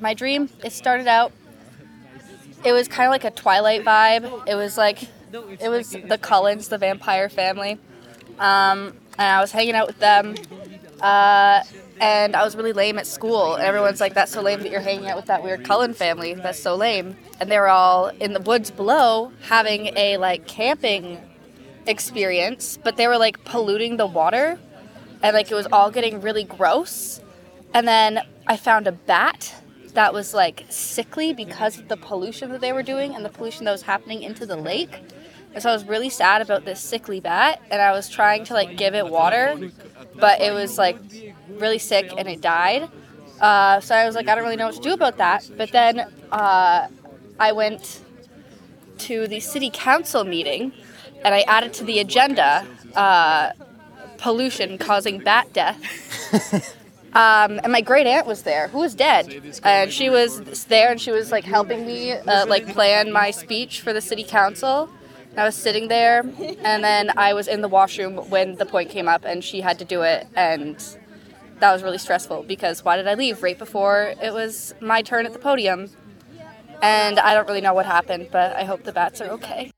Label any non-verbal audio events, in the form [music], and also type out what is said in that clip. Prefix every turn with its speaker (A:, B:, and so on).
A: my dream, it started out, it was kind of like a Twilight vibe. It was like, it was the Cullens, the vampire family. Um, and I was hanging out with them. Uh, and I was really lame at school. And everyone's like, that's so lame that you're hanging out with that weird Cullen family. That's so lame. And they were all in the woods below having a like camping experience, but they were like polluting the water and like it was all getting really gross. And then I found a bat that was like sickly because of the pollution that they were doing and the pollution that was happening into the lake. And so I was really sad about this sickly bat and I was trying to like give it water, but it was like really sick and it died. Uh, so I was like, I don't really know what to do about that. But then uh, I went to the city council meeting and I added to the agenda uh, pollution causing bat death. [laughs] Um, and my great aunt was there, who was dead, and she was there, and she was like helping me uh, like plan my speech for the city council. And I was sitting there, and then I was in the washroom when the point came up, and she had to do it, and that was really stressful because why did I leave right before it was my turn at the podium? And I don't really know what happened, but I hope the bats are okay.